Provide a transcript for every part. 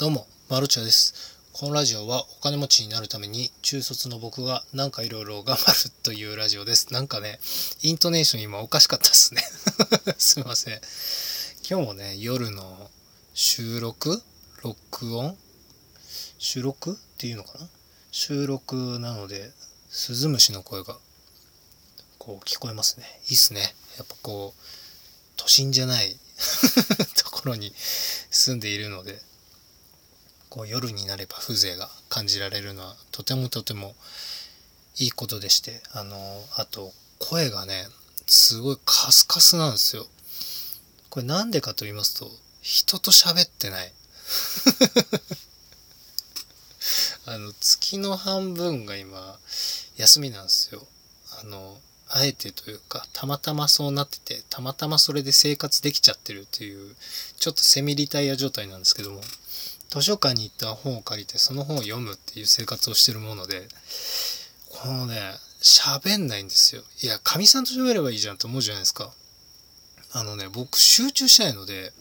どうも、マルチャです。このラジオはお金持ちになるために中卒の僕がなんかいろいろ頑張るというラジオです。なんかね、イントネーション今おかしかったですね。すいません。今日もね、夜の収録？録音？収録っていうのかな？収録なので、スズムシの声がこう聞こえますね。いいっすね。やっぱこう、都心じゃない ところに住んでいるのでこう夜になれば風情が感じられるのはとてもとてもいいことでしてあのあと声がねすごいカスカスなんですよ。これなんでかと言いますと人と喋ってない。あの月の半分が今休みなんですよ。あのあえてというかたまたまそうなっててたまたまそれで生活できちゃってるっていうちょっとセミリタイヤ状態なんですけども。図書館に行った本を借りてその本を読むっていう生活をしてるものでこのね喋んないんですよ。いやかみさんと喋ればいいじゃんって思うじゃないですか。あのね僕集中したいので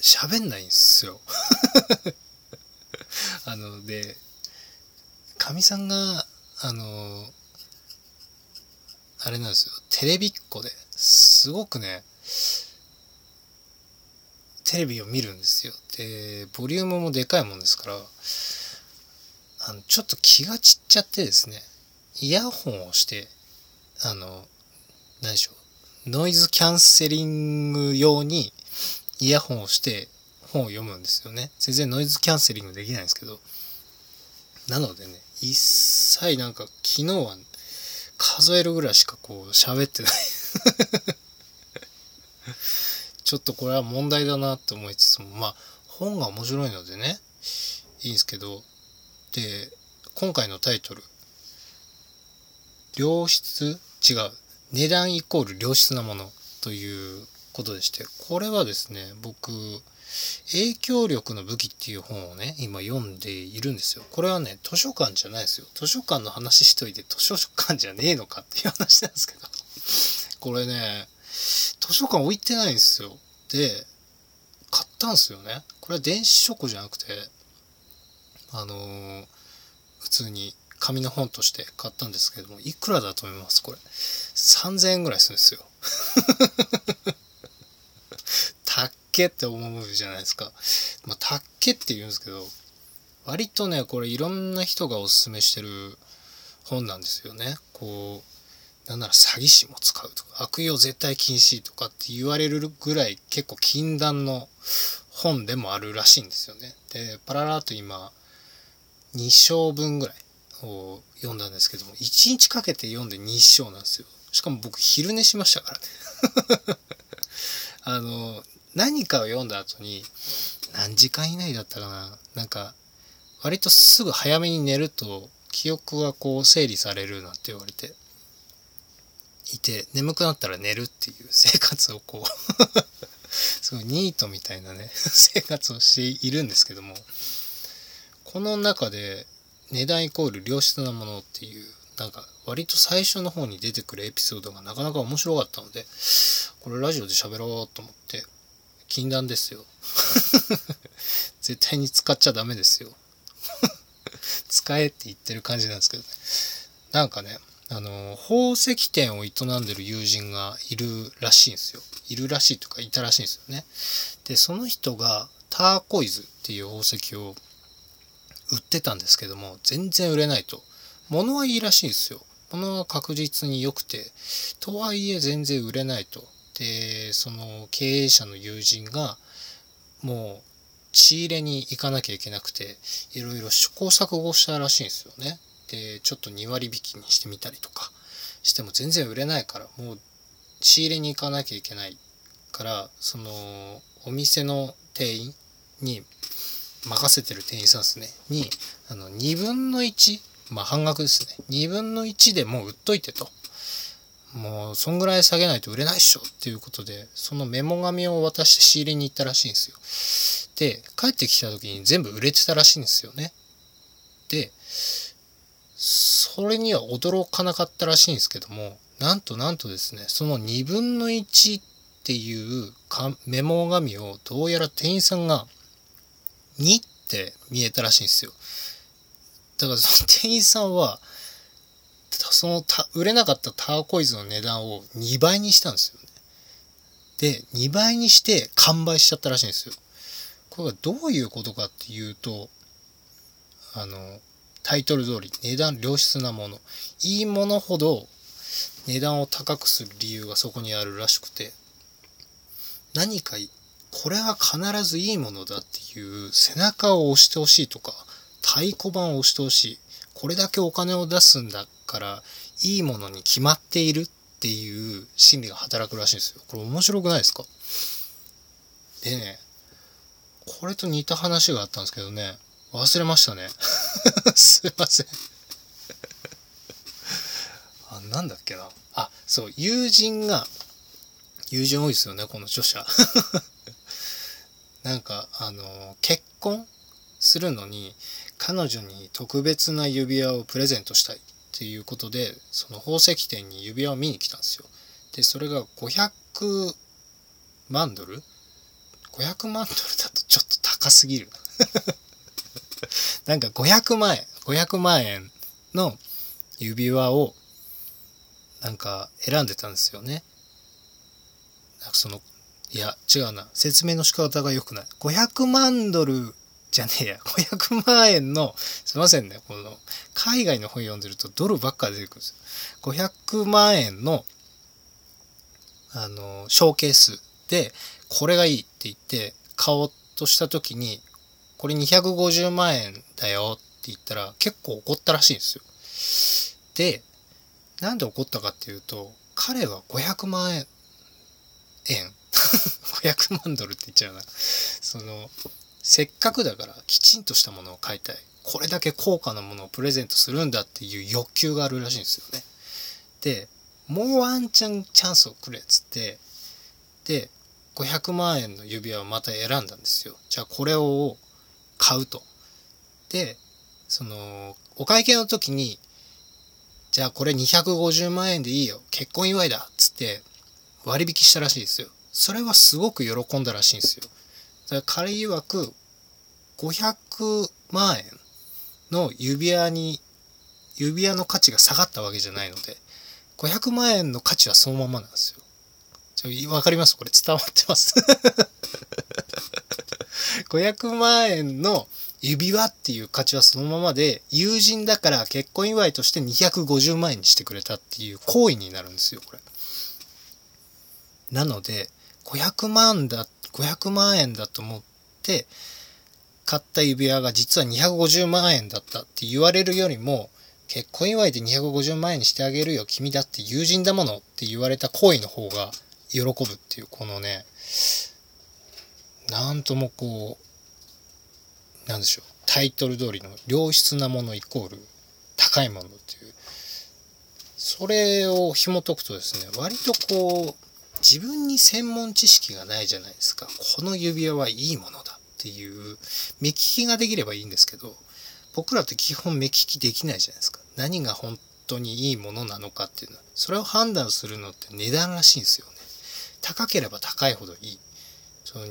喋んないんですよ。あのでかみさんがあのあれなんですよ。テレビっ子ですごくねテレビを見るんですよ。でボリュームもでかいもんですからあのちょっと気が散っちゃってですねイヤホンをしてあの何でしょうノイズキャンセリング用にイヤホンをして本を読むんですよね。全然ノイズキャンセリングできないんですけどなのでね一切なんか昨日は数えるぐらいしかこう喋ってない。ちょっとこれは問題だなって思いつつもまあ本が面白いのでねいいんですけどで今回のタイトル「良質違う値段イコール良質なもの」ということでしてこれはですね僕影響力の武器っていう本をね今読んでいるんですよ。これはね図書館じゃないですよ。図書館の話しといて図書館じゃねえのかっていう話なんですけど。これね図書館置いてないんですよ。で買ったんすよね。これは電子書庫じゃなくてあのー普通に紙の本として買ったんですけどもいくらだと思います？これ。3000円ぐらいするんですよ。たっけって思うじゃないですか。まあたっけって言うんですけど割とねこれいろんな人がおすすめしてる本なんですよね。こうなんなら詐欺師も使うとか悪用絶対禁止とかって言われるぐらい結構禁断の本でもあるらしいんですよね。でパララーと今2章分ぐらいを読んだんですけども1日かけて読んで2章なんですよ。しかも僕昼寝しましたからね。あの何かを読んだ後に何時間以内だったかな？なんか割とすぐ早めに寝ると記憶がこう整理されるなんて言われて。いて眠くなったら寝るっていう 生活をこう すごいニートみたいなね 生活をしているんですけどもこの中で値段イコール良質なものっていうなんか割と最初の方に出てくるエピソードがなかなか面白かったのでこれラジオで喋ろうと思って禁断ですよ。絶対に使っちゃダメですよ。使えって言ってる感じなんですけどね。なんかねあの宝石店を営んでる友人がいるらしいんですよ。いるらしいとかいたらしいんですよね。でその人がターコイズっていう宝石を売ってたんですけども全然売れないと。物はいいらしいんですよ。物は確実に良くて。とはいえ全然売れないと。でその経営者の友人がもう仕入れに行かなきゃいけなくていろいろ試行錯誤したらしいんですよね。でちょっと2割引きにしてみたりとかしても全然売れないからもう仕入れに行かなきゃいけないからそのお店の店員に任せてる店員さんですね。にあの2分の1まあ半額ですね。2分の1でもう売っといてと。もうそんぐらい下げないと売れないっしょっていうことでそのメモ紙を渡して仕入れに行ったらしいんですよ。で帰ってきた時に全部売れてたらしいんですよね。でそれには驚かなかったらしいんですけどもなんとなんとですねその2分の1っていうメモ紙をどうやら店員さんが2って見えたらしいんですよ。だからその店員さんはその売れなかったターコイズの値段を2倍にしたんですよね。で2倍にして完売しちゃったらしいんですよ。これがどういうことかっていうとあのタイトル通り値段良質なもの。いいものほど値段を高くする理由がそこにあるらしくて。何かこれは必ずいいものだっていう背中を押してほしいとか太鼓判を押してほしい。これだけお金を出すんだからいいものに決まっているっていう心理が働くらしいんですよ。これ面白くないですか？でねこれと似た話があったんですけどね。忘れましたね。すいません。あなんだっけな。あそう友人が友人多いですよねこの著者。なんかあの結婚するのに彼女に特別な指輪をプレゼントしたいっていうことでその宝石店に指輪を見に来たんですよ。でそれが500万ドル？500万ドルだとちょっと高すぎる。なんか500万円500万円の指輪をなんか選んでたんですよね。なんかそのいや違うな。説明の仕方が良くない。500万ドルじゃねえや。500万円のすいませんね。この海外の本読んでるとドルばっか出てくるんですよ。500万円のあのショーケースでこれがいいって言って買おうとした時にこれ250万円だよって言ったら結構怒ったらしいんですよ。でなんで怒ったかっていうと彼は500万円。円500万ドルって言っちゃうな。そのせっかくだからきちんとしたものを買いたい。これだけ高価なものをプレゼントするんだっていう欲求があるらしいんですよね。でもうワンチャンチャンスをくれっつってで500万円の指輪をまた選んだんですよ。じゃあこれを買うと。でそのお会計の時にじゃあこれ250万円でいいよ。結婚祝いだっつって割引したらしいですよ。それはすごく喜んだらしいんですよ。だから彼曰く500万円の指輪に指輪の価値が下がったわけじゃないので500万円の価値はそのままなんですよ。ちょ分かります？これ伝わってます？500万円の指輪っていう価値はそのままで友人だから結婚祝いとして250万円にしてくれたっていう行為になるんですよこれ。なので500万だ500万円だと思って買った指輪が実は250万円だったって言われるよりも結婚祝いで250万円にしてあげるよ君だって友人だものって言われた行為の方が喜ぶっていうこのねなんともこうなんでしょう。タイトル通りの良質なものイコール高いものっていう。それを紐解くとですね割とこう自分に専門知識がないじゃないですか。この指輪はいいものだっていう目利きができればいいんですけど僕らって基本目利きできないじゃないですか。何が本当にいいものなのかっていうのは。それを判断するのって値段らしいんですよね。高ければ高いほどいい。その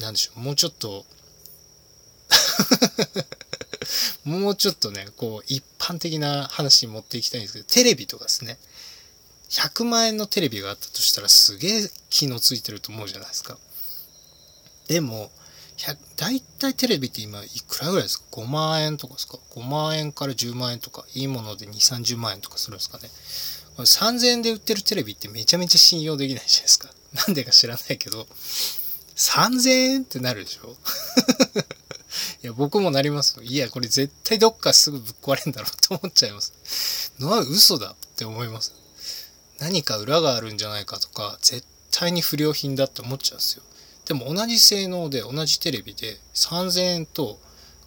何でしょうもうちょっと もうちょっとねこう一般的な話に持っていきたいんですけどテレビとかですね。100万円のテレビがあったとしたらすげえ機能ついてると思うじゃないですか。でも大体テレビって今いくらぐらいですか？5万円とかですか？5万円から10万円とかいいもので2 3 0万円とかするんですかね。3000円で売ってるテレビってめちゃめちゃ信用できないじゃないですか。なんでか知らないけど。3000円ってなるでしょ？いや僕もなりますいやこれ絶対どっかすぐぶっ壊れんだろうと思っちゃいます。のは嘘だって思います。何か裏があるんじゃないかとか絶対に不良品だって思っちゃうんですよ。でも同じ性能で同じテレビで3000円と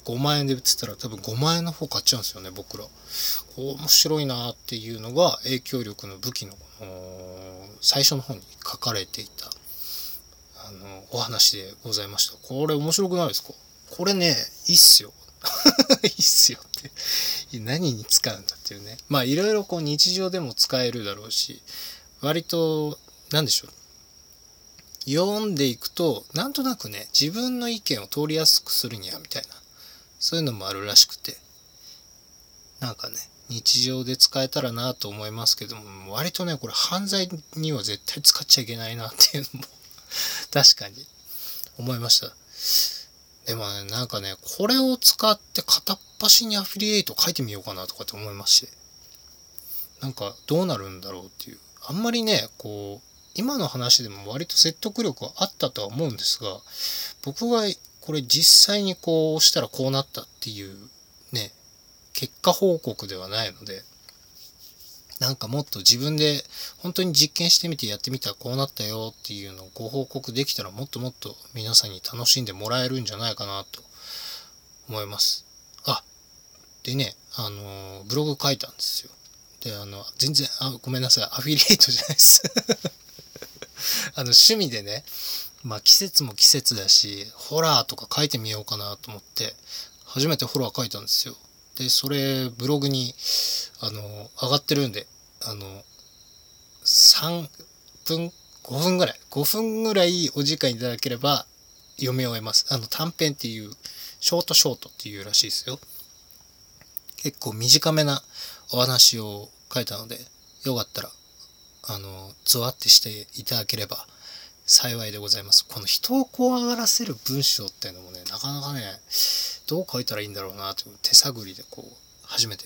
5万円で売ってたら多分5万円の方買っちゃうんですよね僕ら。面白いなっていうのが影響力の武器の最初の方に書かれていたのお話でございました。これ面白くないですか？これねいいっすよ。いいっすよって。何に使うんだっていうね。まあいろいろこう日常でも使えるだろうし割と何でしょう。読んでいくとなんとなくね自分の意見を通りやすくするにはみたいな。そういうのもあるらしくて。なんかね日常で使えたらなと思いますけども割とねこれ犯罪には絶対使っちゃいけないなっていうのも確かに思いました。でもねなんかねこれを使って片っ端にアフィリエイト書いてみようかなとかって思いまして。なんかどうなるんだろうっていう。あんまりねこう今の話でも割と説得力はあったとは思うんですが僕がこれ実際にこうしたらこうなったっていうね結果報告ではないのでなんかもっと自分で本当に実験してみてやってみたらこうなったよっていうのをご報告できたらもっともっと皆さんに楽しんでもらえるんじゃないかなと思います。あでねあのブログ書いたんですよ。であの全然あごめんなさいアフィリエイトじゃないです あの趣味でねまあ季節も季節だしホラーとか書いてみようかなと思って初めてホラー書いたんですよ。でそれブログにあの上がってるんであの3分5分ぐらい5分ぐらいお時間いただければ読み終えます。あの短編っていうショートショートっていうらしいですよ。結構短めなお話を書いたのでよかったらあのゾワってしていただければ幸いでございます。この人を怖がらせる文章っていうのもねなかなかねどう書いたらいいんだろうなと手探りでこう初めて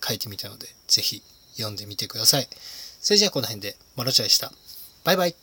書いてみたので是非読んでみてください。それじゃあこの辺でマロチャでした。バイバイ。